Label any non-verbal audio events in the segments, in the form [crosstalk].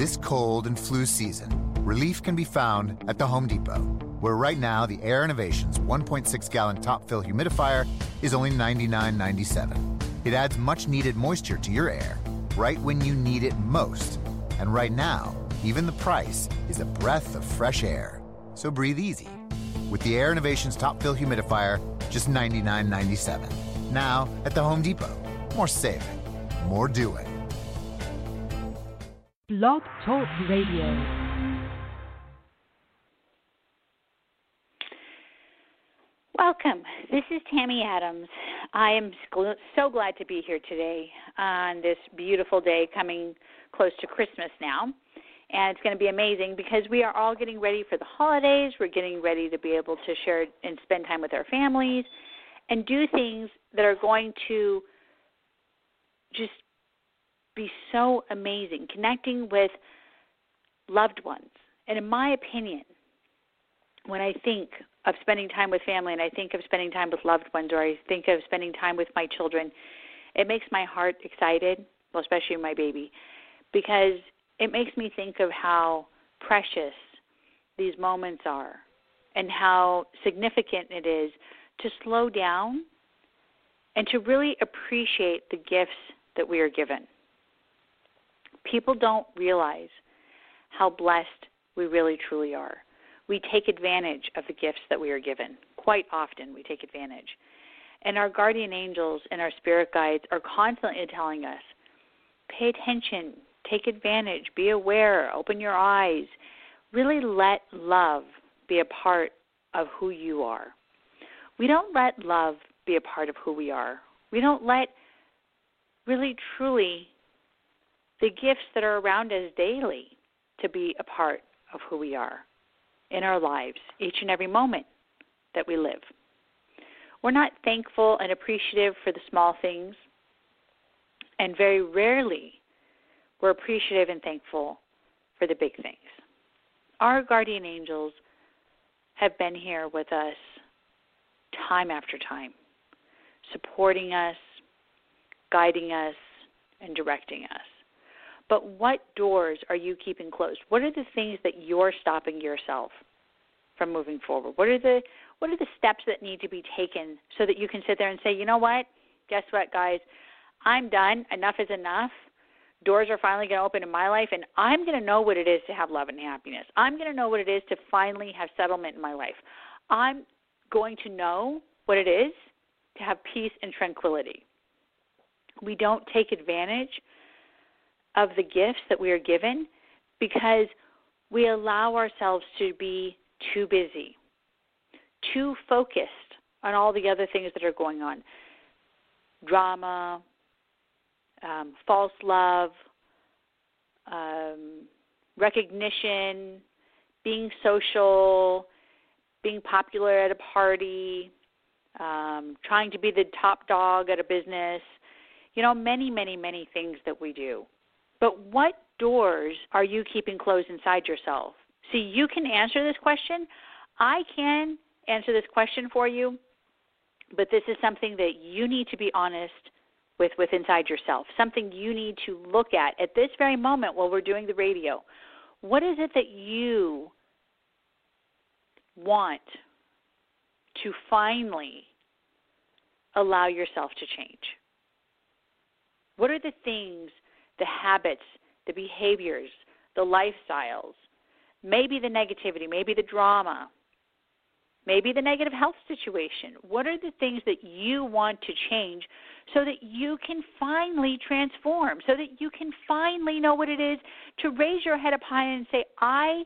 This cold and flu season, relief can be found at the Home Depot, where right now the Air Innovations 1.6 gallon top fill humidifier is only $99.97. It adds much needed moisture to your air right when you need it most. And right now, even the price is a breath of fresh air. So breathe easy. With the Air Innovations Top Fill Humidifier, just $99.97. Now at the Home Depot. More saving, more doing. Blog Talk Radio. Welcome. This is Tammy Adams. I am so glad to be here today on this beautiful day coming close to Christmas now. And it's going to be amazing because we are all getting ready for the holidays. We're getting ready to be able to share and spend time with our families and do things that are going to just be so amazing, connecting with loved ones. And in my opinion, when I think of spending time with family and I think of spending time with loved ones or I think of spending time with my children, it makes my heart excited, well, especially my baby, because it makes me think of how precious these moments are and how significant it is to slow down and to really appreciate the gifts that we are given. People don't realize how blessed we really truly are we take advantage of the gifts that we are given. Quite often, we take advantage. And our guardian angels and our spirit guides are constantly telling us pay attention, take advantage, be aware, open your eyes. Really let love be a part of who you are. We don't let love be a part of who we are. We don't let really truly the gifts that are around us daily to be a part of who we are in our lives each and every moment that we live. We're not thankful and appreciative for the small things, and very rarely we're appreciative and thankful for the big things. Our guardian angels have been here with us time after time, supporting us, guiding us, and directing us. But what doors are you keeping closed? What are the things that you're stopping yourself from moving forward? What are the what are the steps that need to be taken so that you can sit there and say, "You know what? Guess what, guys? I'm done. Enough is enough. Doors are finally going to open in my life and I'm going to know what it is to have love and happiness. I'm going to know what it is to finally have settlement in my life. I'm going to know what it is to have peace and tranquility." We don't take advantage of the gifts that we are given because we allow ourselves to be too busy, too focused on all the other things that are going on drama, um, false love, um, recognition, being social, being popular at a party, um, trying to be the top dog at a business. You know, many, many, many things that we do. But what doors are you keeping closed inside yourself? See, you can answer this question. I can answer this question for you, but this is something that you need to be honest with with inside yourself. Something you need to look at at this very moment while we're doing the radio. What is it that you want to finally allow yourself to change? What are the things the habits, the behaviors, the lifestyles, maybe the negativity, maybe the drama, maybe the negative health situation. What are the things that you want to change so that you can finally transform, so that you can finally know what it is to raise your head up high and say, I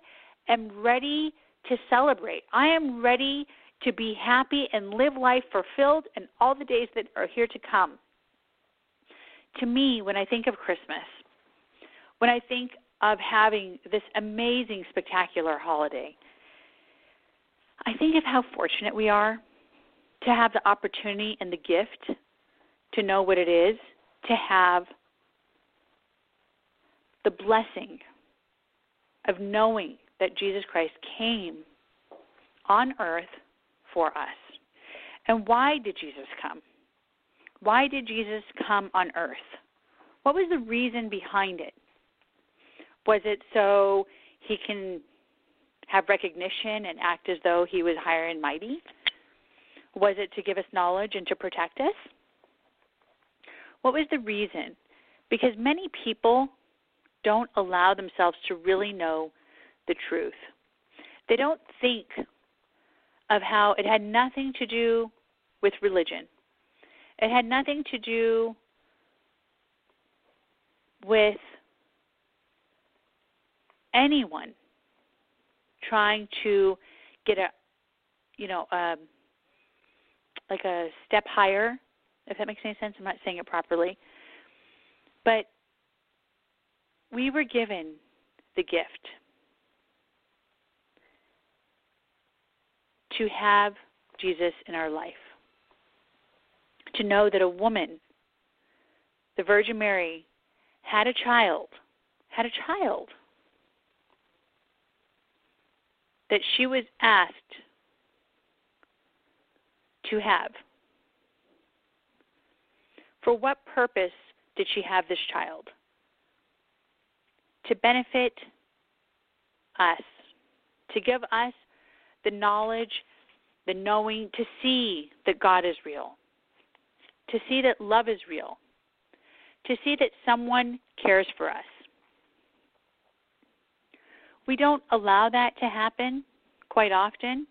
am ready to celebrate. I am ready to be happy and live life fulfilled and all the days that are here to come to me, when I think of Christmas, when I think of having this amazing, spectacular holiday, I think of how fortunate we are to have the opportunity and the gift to know what it is to have the blessing of knowing that Jesus Christ came on earth for us. And why did Jesus come? Why did Jesus come on earth? What was the reason behind it? Was it so he can have recognition and act as though he was higher and mighty? Was it to give us knowledge and to protect us? What was the reason? Because many people don't allow themselves to really know the truth. They don't think of how it had nothing to do with religion. It had nothing to do with anyone trying to get a you know um like a step higher if that makes any sense i'm not saying it properly but we were given the gift to have Jesus in our life. To know that a woman, the Virgin Mary, had a child, had a child that she was asked to have. For what purpose did she have this child? To benefit us, to give us the knowledge, the knowing, to see that God is real, to see that love is real, to see that someone cares for us. We don't allow that to happen quite often.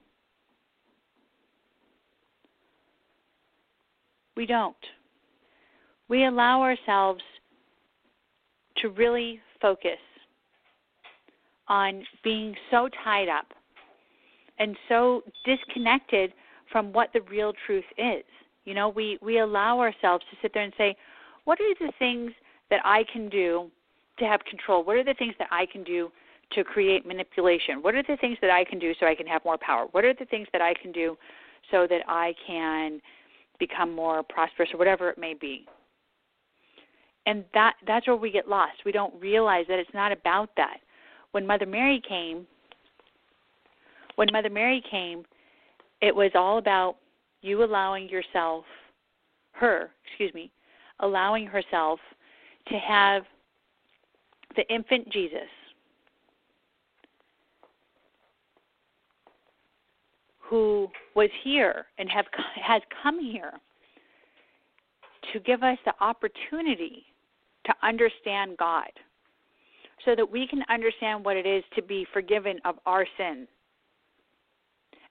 We don't. We allow ourselves to really focus on being so tied up and so disconnected from what the real truth is. You know, we we allow ourselves to sit there and say, what are the things that I can do to have control? What are the things that I can do to create manipulation? What are the things that I can do so I can have more power? What are the things that I can do so that I can become more prosperous or whatever it may be? And that that's where we get lost. We don't realize that it's not about that. When Mother Mary came, when Mother Mary came, it was all about you allowing yourself, her, excuse me, allowing herself to have the infant Jesus who was here and have has come here to give us the opportunity to understand God so that we can understand what it is to be forgiven of our sins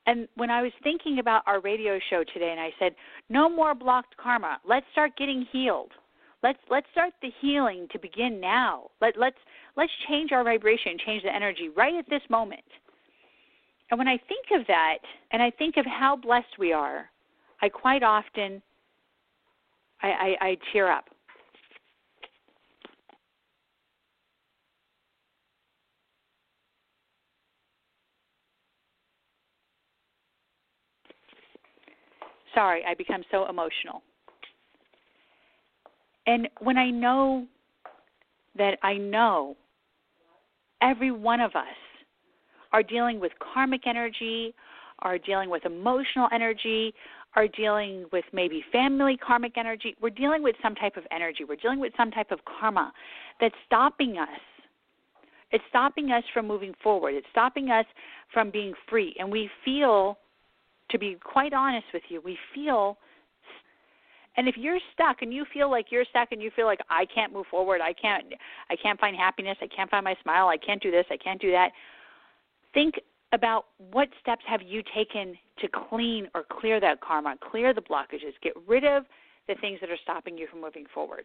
and when I was thinking about our radio show today, and I said, "No more blocked karma. Let's start getting healed. Let's let's start the healing to begin now. Let let's let's change our vibration, change the energy right at this moment." And when I think of that, and I think of how blessed we are, I quite often I, I, I tear up Sorry, I become so emotional. And when I know that I know every one of us are dealing with karmic energy, are dealing with emotional energy, are dealing with maybe family karmic energy. We're dealing with some type of energy. We're dealing with some type of karma that's stopping us. It's stopping us from moving forward. It's stopping us from being free. And we feel to be quite honest with you, we feel and if you're stuck and you feel like you're stuck and you feel like I can't move forward, I can't I can't find happiness, I can't find my smile, I can't do this, I can't do that. Think about what steps have you taken to clean or clear that karma, clear the blockages, get rid of the things that are stopping you from moving forward.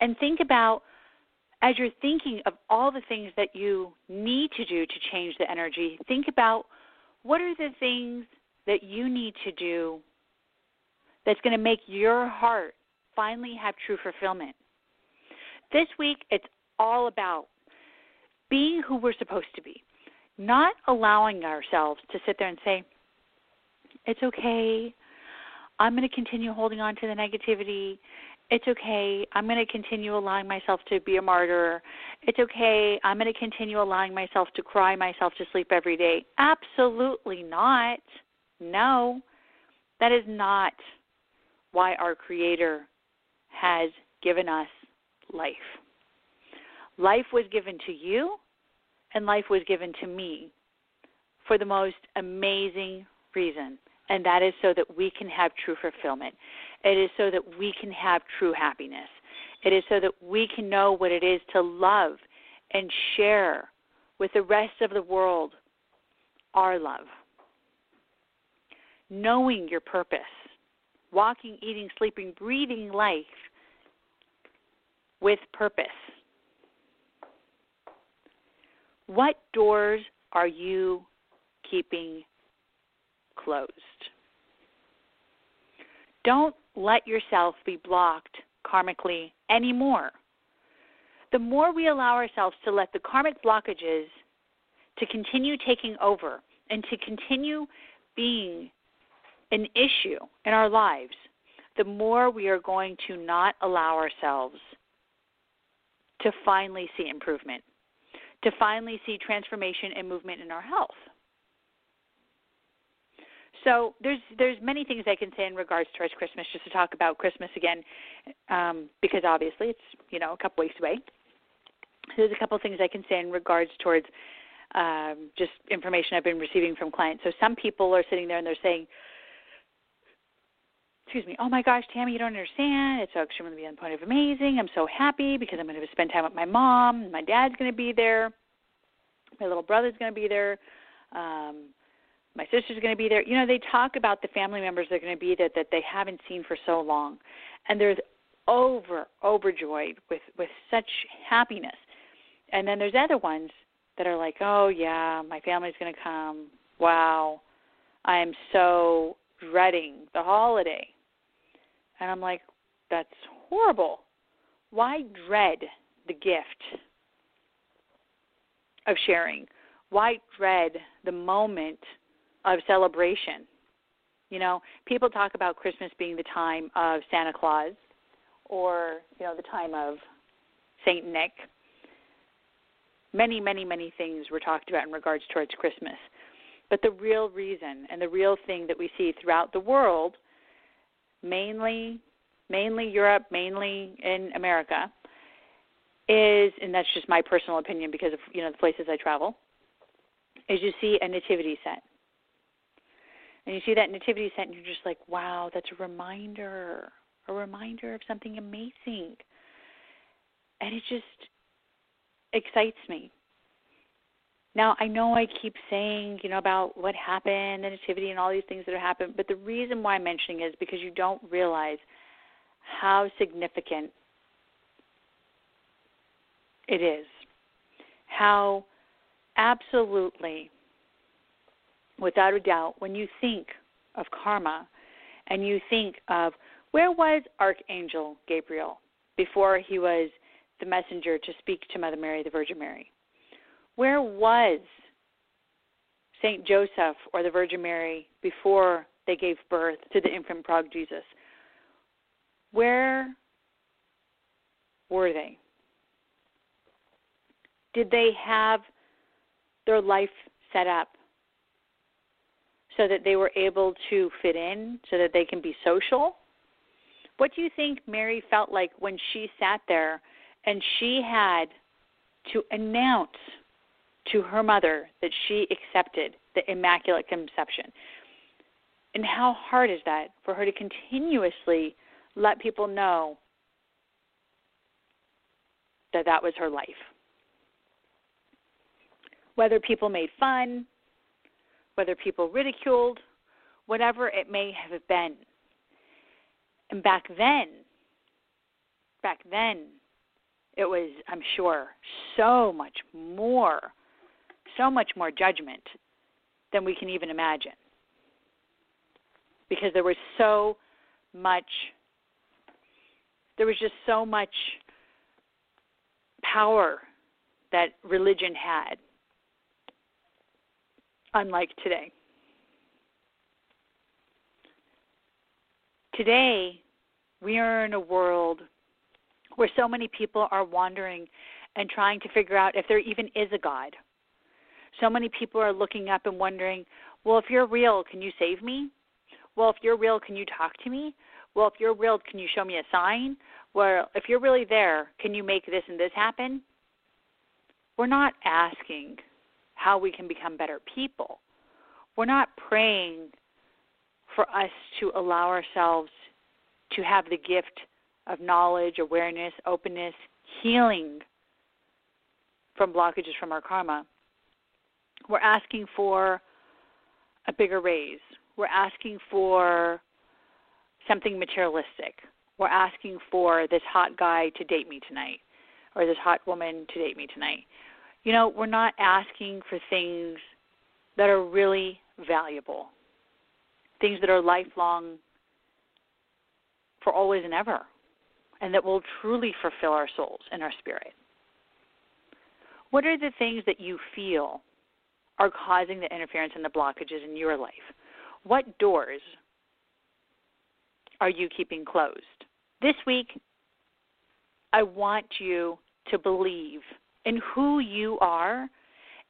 And think about as you're thinking of all the things that you need to do to change the energy, think about what are the things that you need to do that's going to make your heart finally have true fulfillment. This week, it's all about being who we're supposed to be, not allowing ourselves to sit there and say, it's okay. I'm going to continue holding on to the negativity it's okay. I'm going to continue allowing myself to be a martyr. It's okay. I'm going to continue allowing myself to cry myself to sleep every day. Absolutely not. No. That is not why our Creator has given us life. Life was given to you, and life was given to me for the most amazing reason, and that is so that we can have true fulfillment. It is so that we can have true happiness. It is so that we can know what it is to love and share with the rest of the world our love. Knowing your purpose, walking, eating, sleeping, breathing life with purpose. What doors are you keeping closed? Don't let yourself be blocked karmically anymore. The more we allow ourselves to let the karmic blockages to continue taking over and to continue being an issue in our lives, the more we are going to not allow ourselves to finally see improvement, to finally see transformation and movement in our health. So there's there's many things I can say in regards towards Christmas, just to talk about Christmas again, um, because obviously it's you know a couple weeks away. There's a couple things I can say in regards towards um, just information I've been receiving from clients. So some people are sitting there and they're saying, excuse me, oh my gosh, Tammy, you don't understand. It's extremely on the point of amazing. I'm so happy because I'm going to spend time with my mom. My dad's going to be there. My little brother's going to be there. Um, my sister's going to be there. You know, they talk about the family members that are going to be there that they haven't seen for so long, and they're over overjoyed with with such happiness. And then there's other ones that are like, "Oh yeah, my family's going to come. Wow, I am so dreading the holiday." And I'm like, "That's horrible. Why dread the gift of sharing? Why dread the moment of celebration. You know, people talk about Christmas being the time of Santa Claus or, you know, the time of Saint Nick. Many, many, many things were talked about in regards towards Christmas. But the real reason and the real thing that we see throughout the world, mainly mainly Europe, mainly in America, is and that's just my personal opinion because of you know the places I travel, is you see a nativity set and you see that nativity set and you're just like wow that's a reminder a reminder of something amazing. And it just excites me. Now i know i keep saying you know about what happened the nativity and all these things that have happened but the reason why i'm mentioning is because you don't realize how significant it is. How absolutely without a doubt, when you think of karma and you think of where was Archangel Gabriel before he was the messenger to speak to Mother Mary, the Virgin Mary? Where was Saint Joseph or the Virgin Mary before they gave birth to the infant prog Jesus? Where were they? Did they have their life set up so that they were able to fit in, so that they can be social? What do you think Mary felt like when she sat there and she had to announce to her mother that she accepted the Immaculate Conception? And how hard is that for her to continuously let people know that that was her life? Whether people made fun, whether people ridiculed, whatever it may have been. And back then, back then, it was, I'm sure, so much more, so much more judgment than we can even imagine. Because there was so much, there was just so much power that religion had unlike today. Today, We are in a world where so many people are wandering and trying to figure out if there even is a God. So many people are looking up and wondering, well, if you're real, can you save me? Well, if you're real, can you talk to me? Well, if you're real, can you show me a sign? Well, if you're really there, can you make this and this happen? We're not asking how we can become better people. We're not praying for us to allow ourselves to have the gift of knowledge, awareness, openness, healing from blockages from our karma. We're asking for a bigger raise. We're asking for something materialistic. We're asking for this hot guy to date me tonight or this hot woman to date me tonight. You know, we're not asking for things that are really valuable, things that are lifelong for always and ever, and that will truly fulfill our souls and our spirit. What are the things that you feel are causing the interference and the blockages in your life? What doors are you keeping closed? This week, I want you to believe in who you are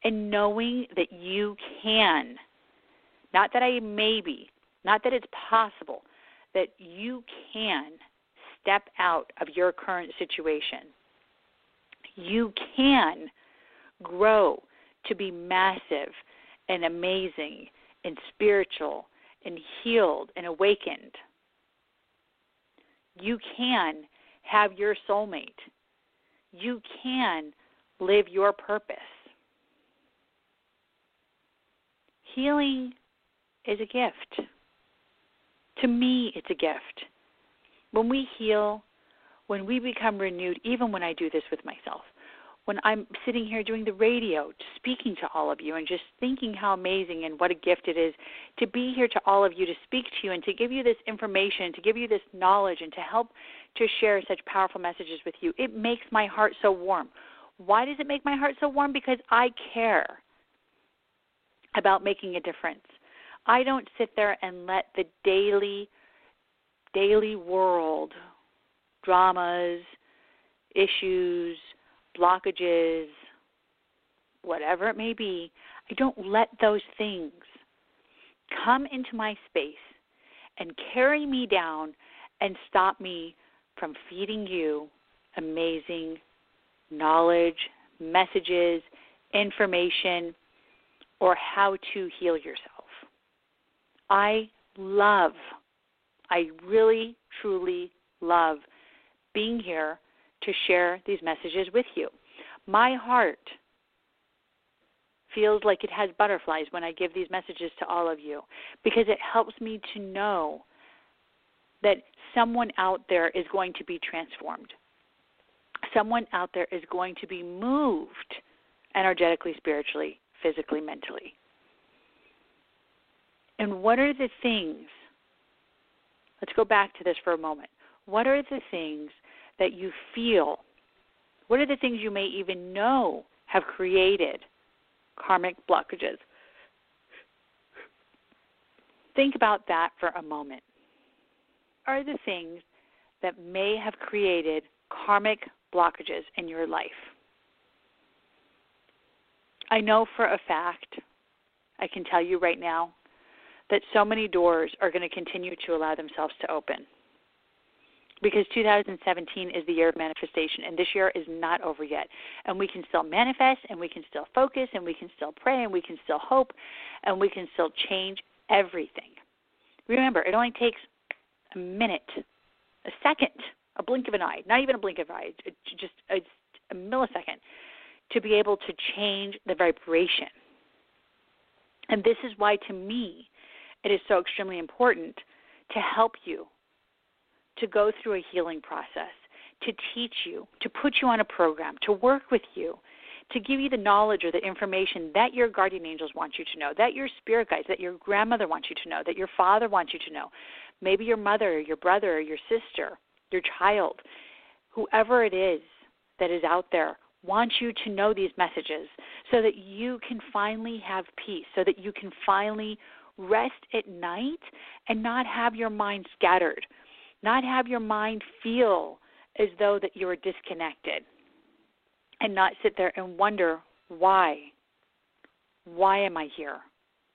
and knowing that you can. Not that I maybe, not that it's possible, that you can step out of your current situation. You can grow to be massive and amazing and spiritual and healed and awakened. You can have your soulmate. You can live your purpose. Healing is a gift. To me, it's a gift. When we heal, when we become renewed, even when I do this with myself, when I'm sitting here doing the radio, speaking to all of you, and just thinking how amazing and what a gift it is to be here to all of you, to speak to you, and to give you this information, to give you this knowledge, and to help to share such powerful messages with you. It makes my heart so warm. Why does it make my heart so warm? Because I care about making a difference. I don't sit there and let the daily daily world dramas, issues, blockages, whatever it may be, I don't let those things come into my space and carry me down and stop me from feeding you amazing knowledge, messages, information, or how to heal yourself. I love, I really, truly love being here to share these messages with you. My heart feels like it has butterflies when I give these messages to all of you because it helps me to know that someone out there is going to be transformed. Someone out there is going to be moved energetically, spiritually, physically, mentally. And what are the things? Let's go back to this for a moment. What are the things that you feel? What are the things you may even know have created karmic blockages? Think about that for a moment. Are the things that may have created karmic blockages in your life? I know for a fact, I can tell you right now, that so many doors are going to continue to allow themselves to open. Because 2017 is the year of manifestation and this year is not over yet. And we can still manifest and we can still focus and we can still pray and we can still hope and we can still change everything. Remember it only takes a minute a second a blink of an eye not even a blink of an eye just a, a millisecond to be able to change the vibration. And this is why to me it is so extremely important to help you to go through a healing process, to teach you, to put you on a program, to work with you, to give you the knowledge or the information that your guardian angels want you to know, that your spirit guides, that your grandmother wants you to know, that your father wants you to know, maybe your mother, your brother, or your sister, your child, whoever it is that is out there wants you to know these messages so that you can finally have peace, so that you can finally rest at night and not have your mind scattered not have your mind feel as though that you're disconnected and not sit there and wonder why. Why am i here?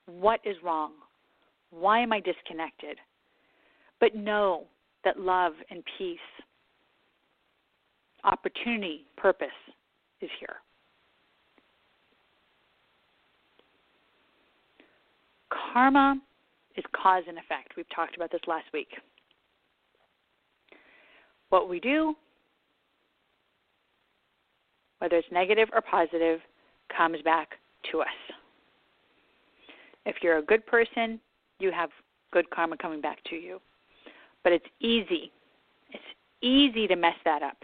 What is wrong? Why am i disconnected? But know that love and peace opportunity purpose is here karma is cause and effect. We've talked about this last week. What we do, whether it's negative or positive, comes back to us. If you're a good person, you have good karma coming back to you. But it's easy. It's easy to mess that up.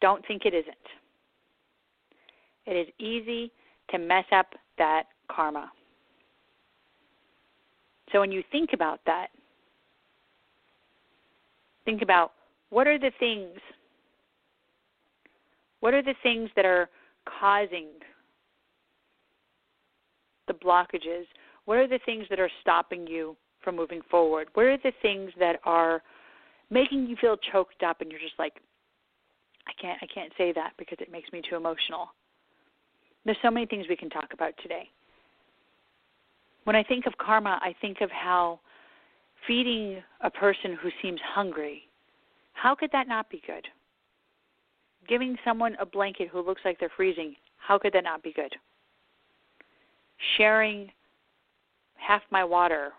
Don't think it isn't. It is easy to mess up that karma. So when you think about that, think about what are the things what are the things that are causing the blockages? What are the things that are stopping you from moving forward? What are the things that are making you feel choked up and you're just like I can't I can't say that because it makes me too emotional. There's so many things we can talk about today. When I think of karma, I think of how feeding a person who seems hungry, how could that not be good? Giving someone a blanket who looks like they're freezing, how could that not be good? Sharing half my water,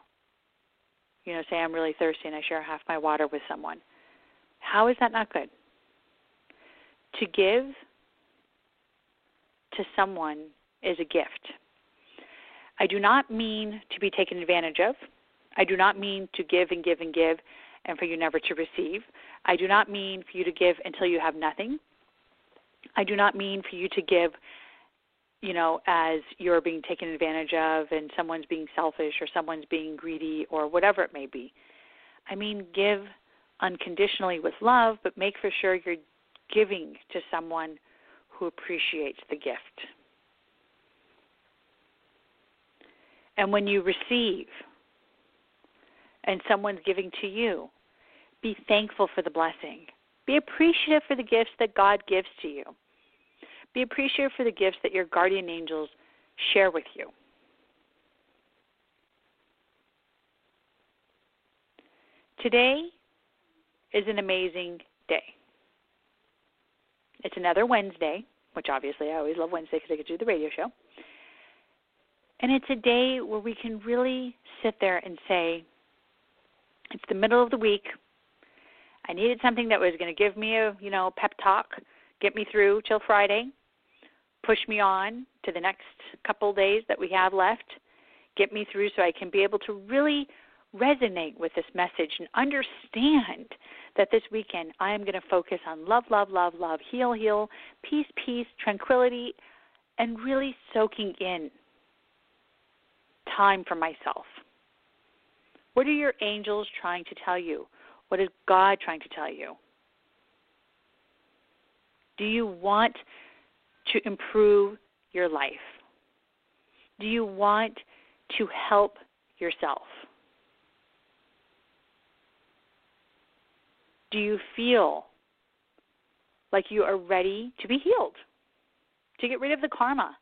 you know, say I'm really thirsty and I share half my water with someone, how is that not good? To give to someone is a gift. I do not mean to be taken advantage of. I do not mean to give and give and give and for you never to receive. I do not mean for you to give until you have nothing. I do not mean for you to give, you know, as you're being taken advantage of and someone's being selfish or someone's being greedy or whatever it may be. I mean, give unconditionally with love, but make for sure you're giving to someone who appreciates the gift. And when you receive and someone's giving to you, be thankful for the blessing. Be appreciative for the gifts that God gives to you. Be appreciative for the gifts that your guardian angels share with you. Today is an amazing day. It's another Wednesday, which obviously I always love Wednesday because I get to do the radio show. And it's a day where we can really sit there and say, it's the middle of the week. I needed something that was going to give me a, you know, pep talk, get me through till Friday, push me on to the next couple days that we have left, get me through so I can be able to really resonate with this message and understand that this weekend I am going to focus on love, love, love, love, heal, heal, peace, peace, tranquility, and really soaking in time for myself? What are your angels trying to tell you? What is God trying to tell you? Do you want to improve your life? Do you want to help yourself? Do you feel like you are ready to be healed? To get rid of the karma?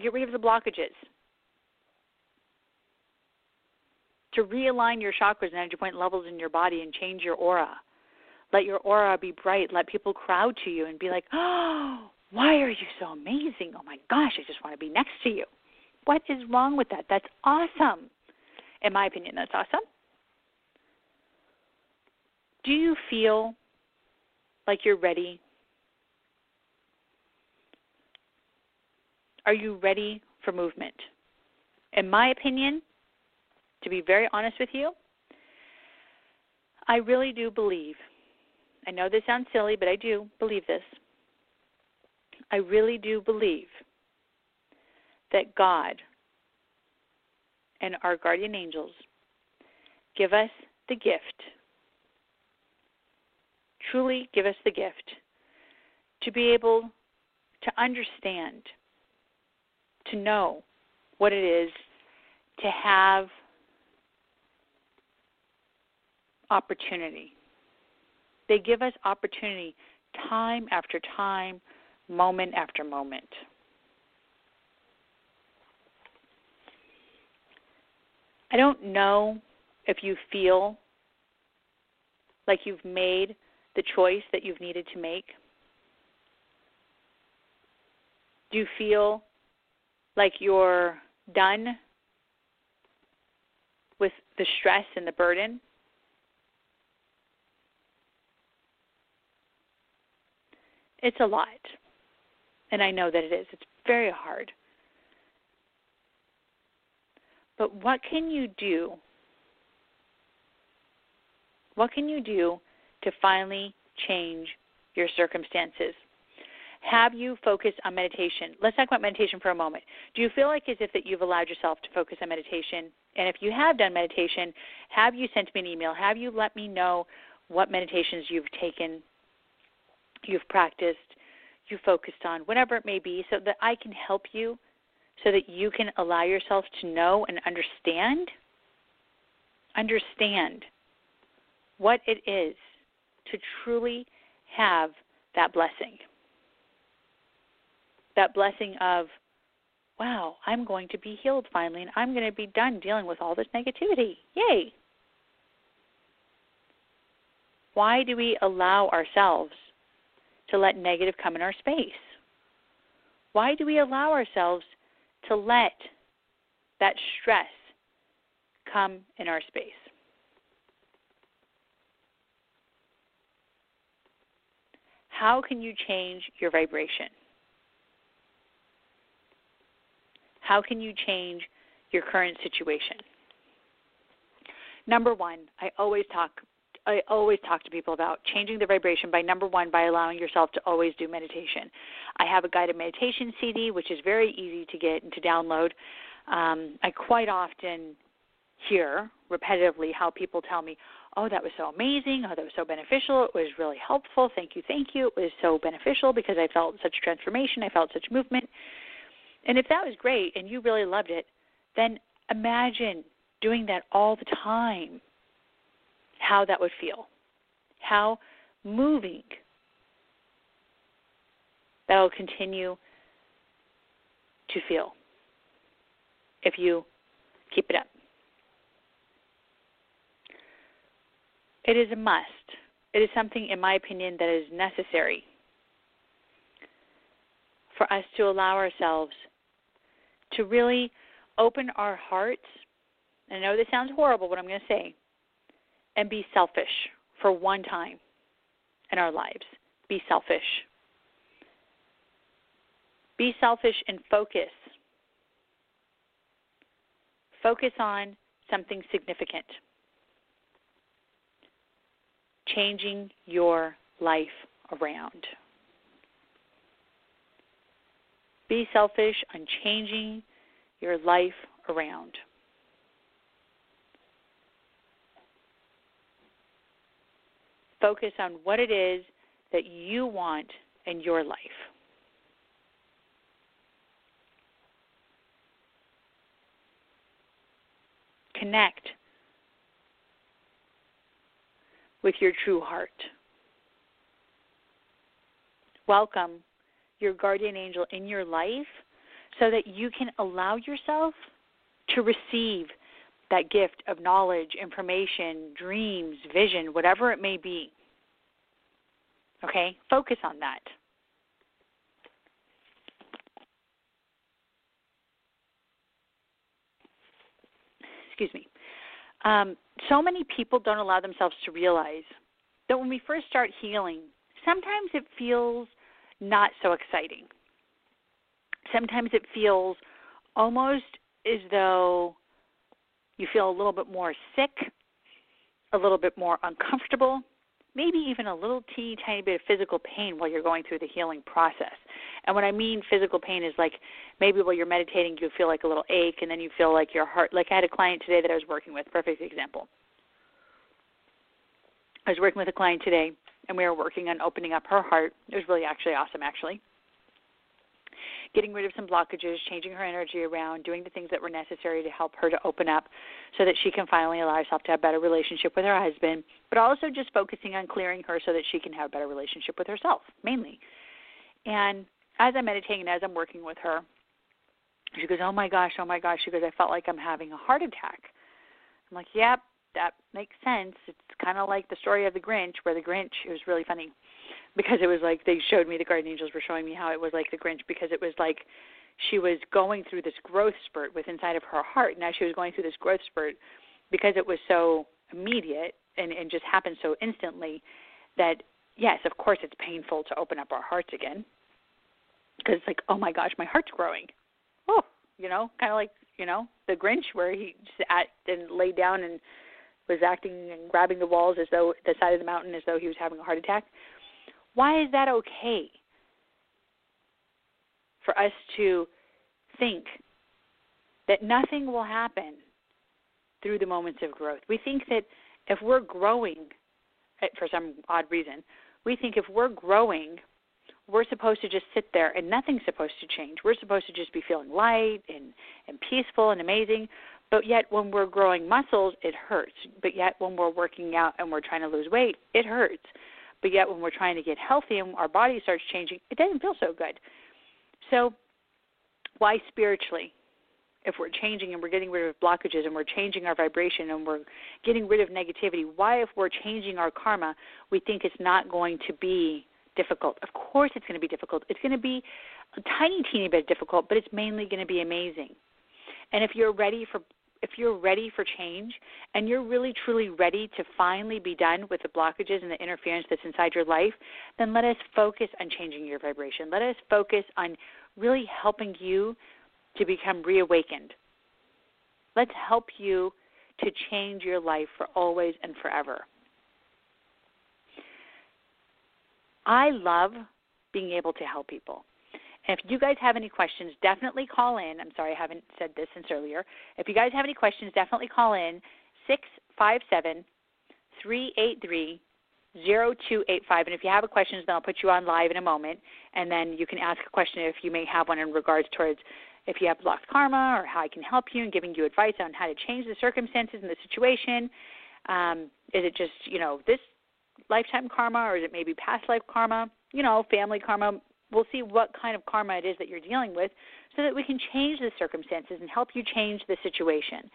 to get rid of the blockages, to realign your chakras and energy point levels in your body and change your aura. Let your aura be bright. Let people crowd to you and be like, oh, why are you so amazing? Oh my gosh, I just want to be next to you. What is wrong with that? That's awesome. In my opinion, that's awesome. Do you feel like you're ready Are you ready for movement? In my opinion, to be very honest with you, I really do believe. I know this sounds silly, but I do believe this. I really do believe that God and our guardian angels give us the gift, truly give us the gift, to be able to understand to know what it is to have opportunity. They give us opportunity time after time, moment after moment. I don't know if you feel like you've made the choice that you've needed to make. Do you feel like you're done with the stress and the burden? It's a lot. And I know that it is. It's very hard. But what can you do? What can you do to finally change your circumstances? Have you focused on meditation? Let's talk about meditation for a moment. Do you feel like as if that you've allowed yourself to focus on meditation? And if you have done meditation, have you sent me an email? Have you let me know what meditations you've taken, you've practiced, you focused on, whatever it may be, so that I can help you, so that you can allow yourself to know and understand, understand what it is to truly have that blessing. That blessing of, wow, I'm going to be healed finally, and I'm going to be done dealing with all this negativity. Yay! Why do we allow ourselves to let negative come in our space? Why do we allow ourselves to let that stress come in our space? How can you change your vibration? How can you change your current situation? Number one, I always talk I always talk to people about changing the vibration by number one by allowing yourself to always do meditation. I have a guided meditation CD which is very easy to get and to download. Um, I quite often hear repetitively how people tell me, "Oh, that was so amazing! Oh, that was so beneficial! It was really helpful! Thank you, thank you! It was so beneficial because I felt such transformation. I felt such movement." And if that was great and you really loved it, then imagine doing that all the time how that would feel, how moving that will continue to feel if you keep it up. It is a must. It is something, in my opinion, that is necessary for us to allow ourselves to really open our hearts. I know this sounds horrible, what I'm going to say, and be selfish for one time in our lives. Be selfish. Be selfish and focus. Focus on something significant. Changing your life around. Be selfish on changing your life around. Focus on what it is that you want in your life. Connect with your true heart. Welcome your guardian angel in your life so that you can allow yourself to receive that gift of knowledge, information, dreams, vision, whatever it may be. Okay? Focus on that. Excuse me. Um, so many people don't allow themselves to realize that when we first start healing, sometimes it feels not so exciting. Sometimes it feels almost as though you feel a little bit more sick, a little bit more uncomfortable, maybe even a little teeny tiny bit of physical pain while you're going through the healing process. And what I mean physical pain is like maybe while you're meditating you feel like a little ache and then you feel like your heart like I had a client today that I was working with, perfect example. I was working with a client today and we were working on opening up her heart. It was really actually awesome actually. Getting rid of some blockages, changing her energy around, doing the things that were necessary to help her to open up so that she can finally allow herself to have a better relationship with her husband, but also just focusing on clearing her so that she can have a better relationship with herself, mainly. And as I'm meditating and as I'm working with her, she goes, "Oh my gosh, oh my gosh." She goes, "I felt like I'm having a heart attack." I'm like, "Yep, that makes sense. It's kind of like the story of the Grinch, where the Grinch. It was really funny because it was like they showed me the guardian angels were showing me how it was like the Grinch because it was like she was going through this growth spurt with inside of her heart. Now she was going through this growth spurt because it was so immediate and and just happened so instantly that yes, of course it's painful to open up our hearts again because it's like oh my gosh, my heart's growing. Oh, you know, kind of like you know the Grinch where he sat and laid down and was acting and grabbing the walls as though the side of the mountain as though he was having a heart attack. Why is that okay? For us to think that nothing will happen through the moments of growth. We think that if we're growing, eh, for some odd reason, we think if we're growing, we're supposed to just sit there and nothing's supposed to change. We're supposed to just be feeling light and, and peaceful and amazing. But yet, when we're growing muscles, it hurts. But yet, when we're working out and we're trying to lose weight, it hurts. But yet, when we're trying to get healthy and our body starts changing, it doesn't feel so good. So, why spiritually? If we're changing and we're getting rid of blockages and we're changing our vibration and we're getting rid of negativity, why, if we're changing our karma, we think it's not going to be difficult? Of course, it's going to be difficult. It's going to be a tiny, teeny bit difficult, but it's mainly going to be amazing. And if you're ready for if you're ready for change and you're really truly ready to finally be done with the blockages and the interference that's inside your life, then let us focus on changing your vibration. Let us focus on really helping you to become reawakened. Let's help you to change your life for always and forever. I love being able to help people. And if you guys have any questions, definitely call in. I'm sorry I haven't said this since earlier. If you guys have any questions, definitely call in 657 383 0285. And if you have a question, then I'll put you on live in a moment. And then you can ask a question if you may have one in regards towards if you have blocked karma or how I can help you and giving you advice on how to change the circumstances and the situation. Um, is it just, you know, this lifetime karma or is it maybe past life karma? You know, family karma, we'll see what kind of karma it is that you're dealing with so that we can change the circumstances and help you change the situation.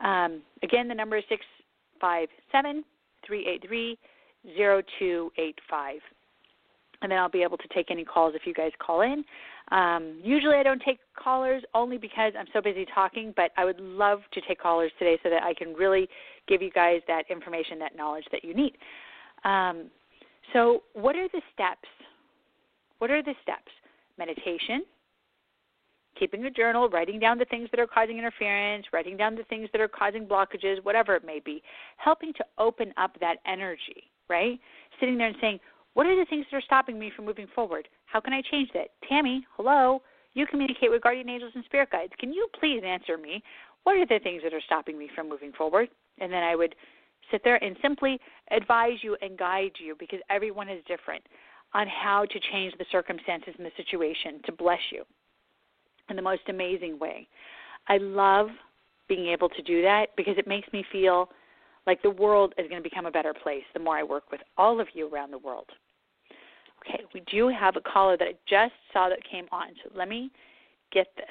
Um, again, the number is 657 383 0285. And then I'll be able to take any calls if you guys call in. Um, usually I don't take callers only because I'm so busy talking, but I would love to take callers today so that I can really give you guys that information, that knowledge that you need. Um, so, what are the steps what are the steps? Meditation, keeping a journal, writing down the things that are causing interference, writing down the things that are causing blockages, whatever it may be, helping to open up that energy, right? Sitting there and saying, what are the things that are stopping me from moving forward? How can I change that? Tammy, hello. You communicate with guardian angels and spirit guides. Can you please answer me? What are the things that are stopping me from moving forward? And then I would sit there and simply advise you and guide you because everyone is different on how to change the circumstances and the situation to bless you in the most amazing way. I love being able to do that because it makes me feel like the world is going to become a better place the more I work with all of you around the world. Okay, we do have a caller that I just saw that came on, so let me get this.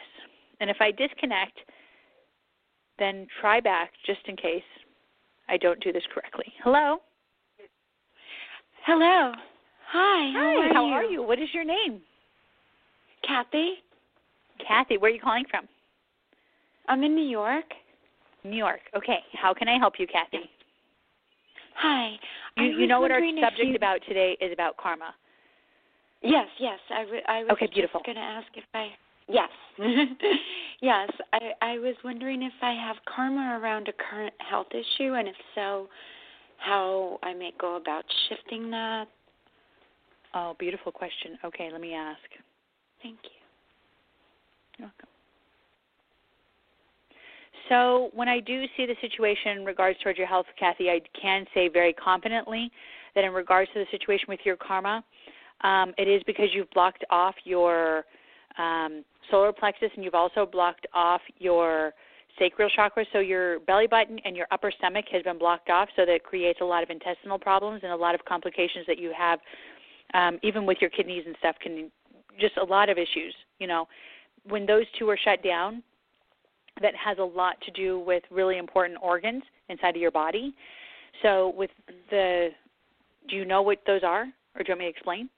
And if I disconnect, then try back just in case I don't do this correctly. Hello? Hello. Hi. How Hi. Are how you? are you? What is your name? Kathy. Kathy. Where are you calling from? I'm in New York. New York. Okay. How can I help you, Kathy? Hi. You, you know what our subject you- about today is about karma. Yes, yes. I, w- I was Okay, beautiful. just going to ask if I. Yes. [laughs] yes. I, I was wondering if I have karma around a current health issue, and if so, how I may go about shifting that. Oh, beautiful question. Okay, let me ask. Thank you. You're welcome. So, when I do see the situation in regards towards your health, Kathy, I can say very confidently that in regards to the situation with your karma, um, it is because you've blocked off your um, solar plexus, and you've also blocked off your sacral chakra. So your belly button and your upper stomach has been blocked off, so that it creates a lot of intestinal problems and a lot of complications that you have, um, even with your kidneys and stuff. Can just a lot of issues. You know, when those two are shut down, that has a lot to do with really important organs inside of your body. So with the, do you know what those are, or do you want me to explain?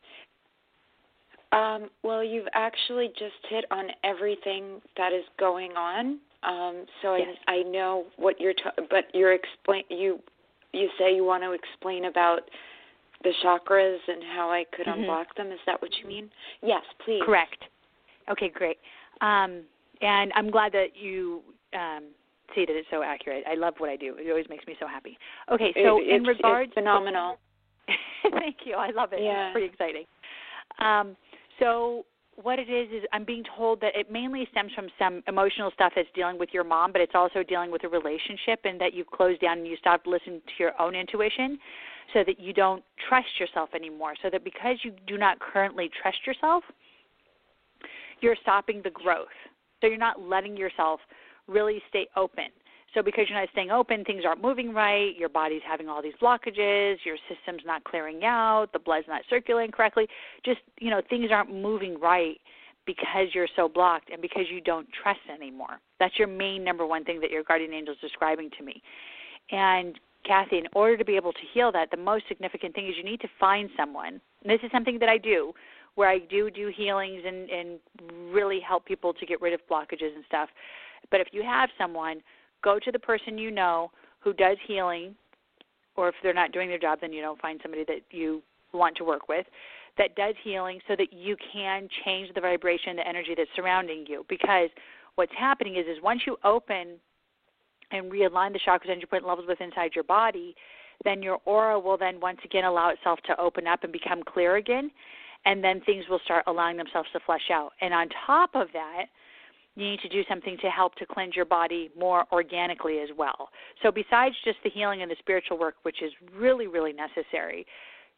Um, well, you've actually just hit on everything that is going on. Um, so yes. I I know what you're ta- but you're explain you you say you want to explain about the chakras and how I could mm-hmm. unblock them. Is that what you mean? Yes, please. Correct. Okay, great. Um, and I'm glad that you um, see that it's so accurate. I love what I do. It always makes me so happy. Okay, so it, in regards, phenomenal. [laughs] thank you. I love it. Yeah. It's pretty exciting. Um, so what it is is I'm being told that it mainly stems from some emotional stuff that's dealing with your mom, but it's also dealing with a relationship and that you've closed down and you stopped listening to your own intuition so that you don't trust yourself anymore. So that because you do not currently trust yourself, you're stopping the growth. So you're not letting yourself really stay open. So because you're not staying open, things aren't moving right, your body's having all these blockages, your system's not clearing out, the blood's not circulating correctly. Just, you know, things aren't moving right because you're so blocked and because you don't trust anymore. That's your main number one thing that your guardian angel is describing to me. And Kathy, in order to be able to heal that, the most significant thing is you need to find someone. And this is something that I do, where I do do healings and and really help people to get rid of blockages and stuff. But if you have someone go to the person you know who does healing, or if they're not doing their job, then you know find somebody that you want to work with that does healing, so that you can change the vibration, the energy that's surrounding you. Because what's happening is, is once you open and realign the chakras and your point levels within inside your body, then your aura will then once again allow itself to open up and become clear again, and then things will start allowing themselves to flesh out. And on top of that, you need to do something to help to cleanse your body more organically as well. So, besides just the healing and the spiritual work, which is really, really necessary,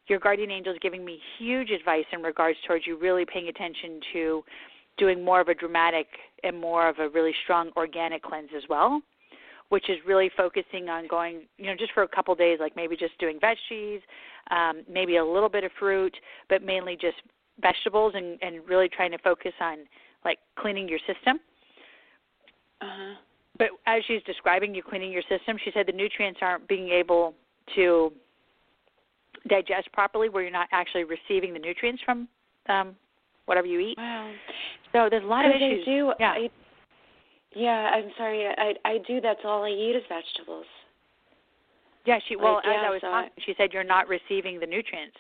your guardian angel is giving me huge advice in regards towards you really paying attention to doing more of a dramatic and more of a really strong organic cleanse as well, which is really focusing on going, you know, just for a couple days, like maybe just doing veggies, um, maybe a little bit of fruit, but mainly just vegetables and, and really trying to focus on like cleaning your system uh-huh. But as she's describing you cleaning your system, she said the nutrients aren't being able to digest properly, where you're not actually receiving the nutrients from um, whatever you eat. Wow. So there's a lot of issues. I do. Yeah. I, yeah, I'm sorry. I I do. That's all I eat is vegetables. Yeah, she well like, as I was talking, she said you're not receiving the nutrients,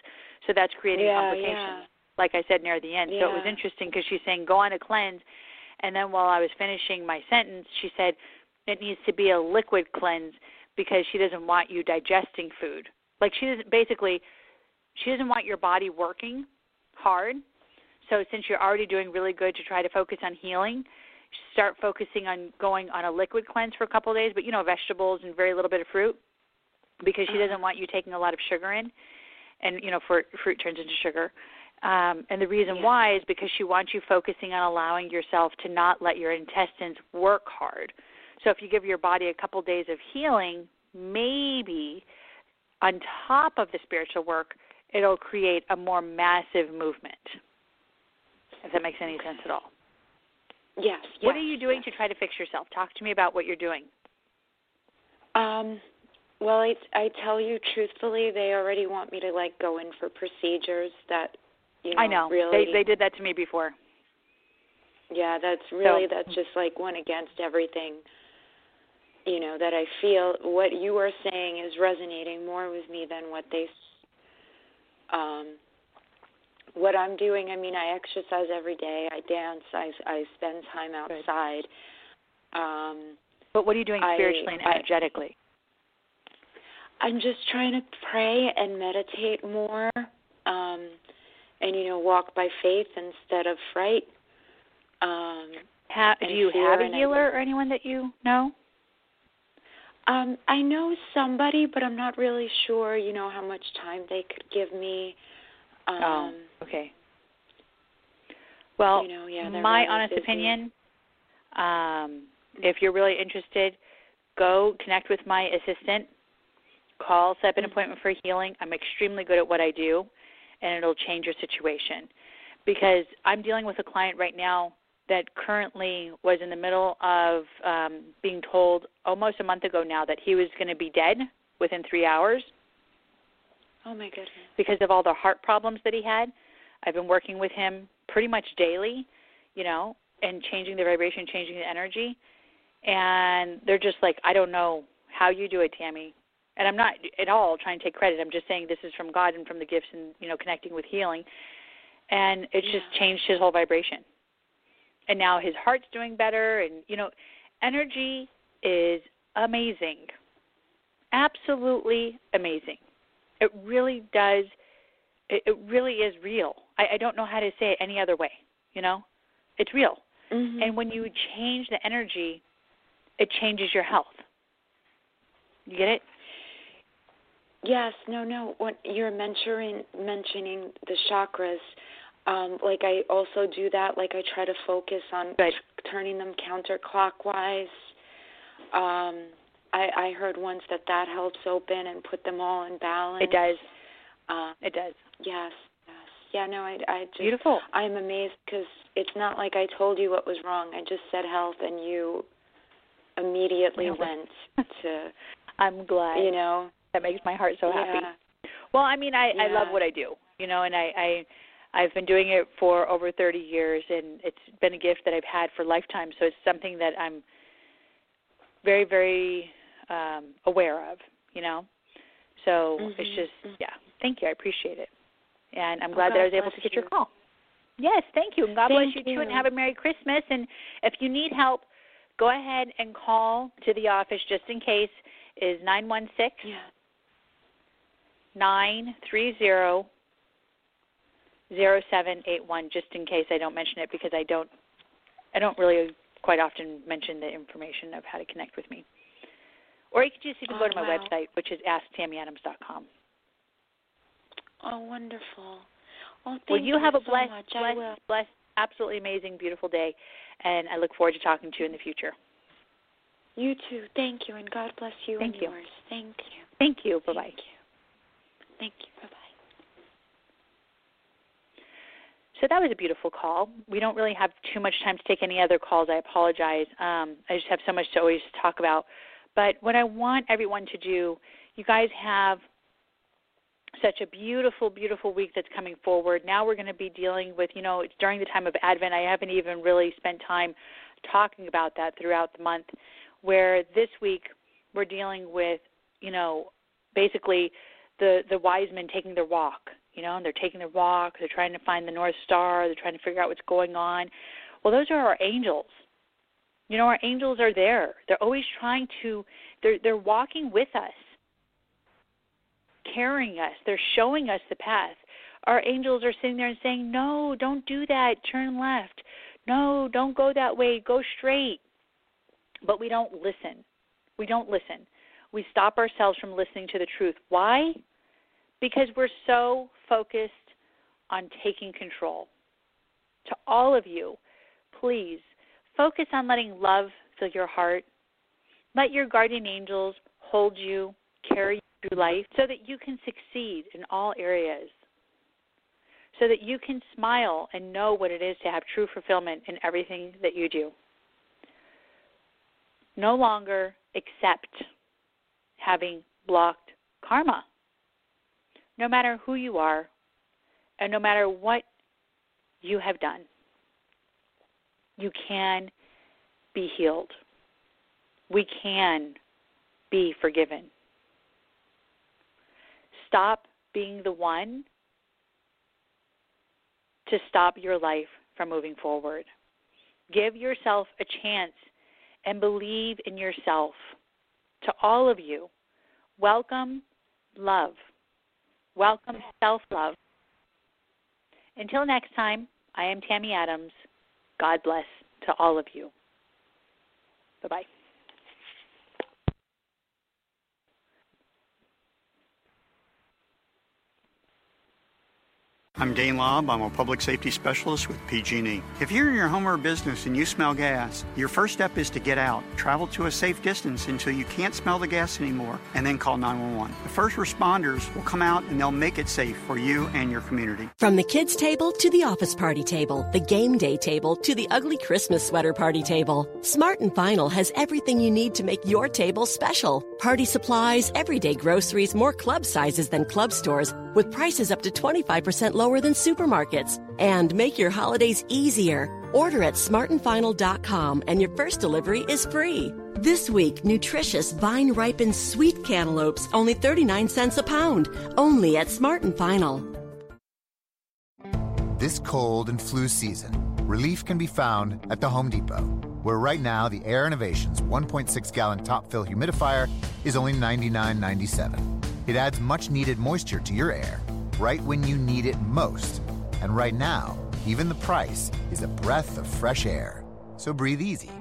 so that's creating yeah, complications. Yeah. Like I said near the end, yeah. so it was interesting because she's saying go on a cleanse, and then while I was finishing my sentence, she said it needs to be a liquid cleanse because she doesn't want you digesting food. Like she doesn't basically she doesn't want your body working hard. So since you're already doing really good to try to focus on healing, start focusing on going on a liquid cleanse for a couple of days, but you know vegetables and very little bit of fruit because she doesn't want you taking a lot of sugar in and you know for fruit turns into sugar um, and the reason yeah. why is because she wants you focusing on allowing yourself to not let your intestines work hard. So if you give your body a couple days of healing, maybe on top of the spiritual work, it'll create a more massive movement. If that makes any sense at all. Yes. What yes, are you doing yes. to try to fix yourself? Talk to me about what you're doing. Um, well, I, I tell you truthfully, they already want me to like go in for procedures that you know, I know. really They they did that to me before. Yeah, that's really So- that's just like went against everything. You know that I feel what you are saying is resonating more with me than what they. s- Um, what I'm doing, I mean, I exercise every day. I dance. I I spend time outside. Um, But what are you doing I- spiritually and energetically? I'm just trying to pray and meditate more, um, and you know, walk by faith instead of fright. Um, Ha- do you have a healer or anyone that you know? Um, I know somebody, but I'm not really sure. You know how much time they could give me. Um, oh, okay. Well, you know, yeah, my really honest busy. opinion, um, if you're really interested, go connect with my assistant. Call, set up an Mhm. appointment for healing. I'm extremely good at what I do, and it'll change your situation. Because I'm dealing with a client right now that currently was in the middle of um, being told almost a month ago now that he was going to be dead within three hours Oh my goodness. because of all the heart problems that he had. I've been working with him pretty much daily, you know, and changing the vibration, changing the energy. And they're just like, I don't know how you do it, Tammy. And I'm not at all trying to take credit. I'm just saying this is from God and from the gifts and, you know, connecting with healing. And it's just changed his whole vibration. And now his heart's doing better and, you know, energy is amazing. Absolutely amazing. It really does it, it really is real. I, I don't know how to say it any other way. You know, it's real. Mhm. And when you change the energy, it changes your health. You get it? Yes, no, no. When you're mentioning mentioning the chakras, um, like I also do that. Like I try to focus on t- turning them counterclockwise. Um, I, I heard once that that helps open and put them all in balance. It does. Uh, It does. yes, yes. Yeah, no, I, I just Beautiful. I'm amazed because it's not like I told you what was wrong. I just said health, and you immediately Yeah. went [laughs] to, I'm glad. you know, that makes my heart so happy. yeah. Well, I mean, I I love what I do, you know, and I I I've been doing it for over 30 years, and it's been a gift that I've had for lifetime. So it's something that I'm very very um aware of, you know. So it's Mhm, just yeah. Thank you. I appreciate it, and I'm Oh, glad that I was able to get your call. Yes, thank you, and God bless Thank you too, and have a Merry Christmas. And if you need help, go ahead and call to the office just in case. Is nine one six Yeah. nine three zero zero seven eight one just in case I don't mention it because I don't I don't really quite often mention the information of how to connect with me. Or you can just even Oh, go to my wow. website, which is asktammyadams.com. Oh, wonderful. Oh, thank Well, you have a so blessed, much. I will. blessed, blessed, absolutely amazing, beautiful day, and I look forward to talking to you in the future. You too. Thank you, and God bless you Thank and you. yours. Thank you. Thank you. Bye bye. Thank you. Thank you. Bye bye. So that was a beautiful call. We don't really have too much time to take any other calls. I apologize. Um, I just have so much to always talk about. But what I want everyone to do, you guys have such a beautiful, beautiful week that's coming forward. Now we're going to be dealing with, you know, it's during the time of Advent. I haven't even really spent time talking about that throughout the month. Where this week we're dealing with, you know, basically the the wise men taking their walk you know, and they're taking their walk, they're trying to find the North Star, they're trying to figure out what's going on. Well, those are our angels. You know, our angels are there. They're always trying to they're they're walking with us, carrying us. They're showing us the path. Our angels are sitting there and saying, "No, don't do that. Turn left. No, don't go that way. Go straight." But we don't listen. We don't listen. We stop ourselves from listening to the truth. Why? because we're so focused on taking control. To all of you, please focus on letting love fill your heart. Let your guardian angels hold you, carry through life so that you can succeed in all areas. So that you can smile and know what it is to have true fulfillment in everything that you do. No longer accept having blocked karma no matter who you are and no matter what you have done, you can be healed. We can be forgiven. Stop being the one to stop your life from moving forward. Give yourself a chance and believe in yourself. To all of you, welcome love. Welcome self love. Until next time, I am Tammy Adams. God bless to all of you. Bye bye. I'm Dane Lobb. I'm a public safety specialist with PG&E. If you're in your home or business and you smell gas, your first step is to get out. Travel to a safe distance until you can't smell the gas anymore, and then call 911. The first responders will come out and they'll make it safe for you and your community. From the kids' table to the office party table, the game day table to the ugly Christmas sweater party table, Smart and Final has everything you need to make your table special. Party supplies, everyday groceries, more club sizes than club stores, with prices up to 25% lower than supermarkets. And make your holidays easier. Order at smartandfinal.com and your first delivery is free. This week, nutritious vine ripened sweet cantaloupes, only 39 cents a pound. Only at Smart and Final. This cold and flu season, relief can be found at the Home Depot, where right now the Air Innovations 1.6 gallon top fill humidifier is only $99.97. It adds much needed moisture to your air right when you need it most. And right now, even the price is a breath of fresh air. So breathe easy.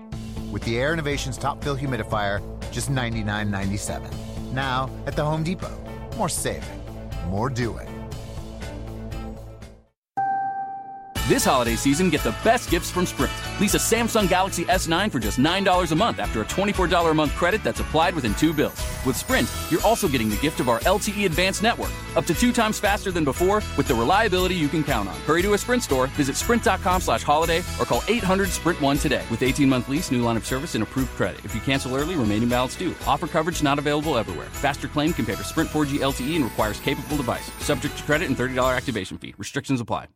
With the Air Innovations Top Fill Humidifier, just $99.97. Now at the Home Depot. More saving, more doing. This holiday season, get the best gifts from Sprint. Lease a Samsung Galaxy S9 for just $9 a month after a $24 a month credit that's applied within two bills. With Sprint, you're also getting the gift of our LTE Advanced Network, up to two times faster than before with the reliability you can count on. Hurry to a Sprint store, visit sprint.com slash holiday, or call 800-SPRINT1 today. With 18-month lease, new line of service, and approved credit. If you cancel early, remaining balance due. Offer coverage not available everywhere. Faster claim compared to Sprint 4G LTE and requires capable device. Subject to credit and $30 activation fee. Restrictions apply.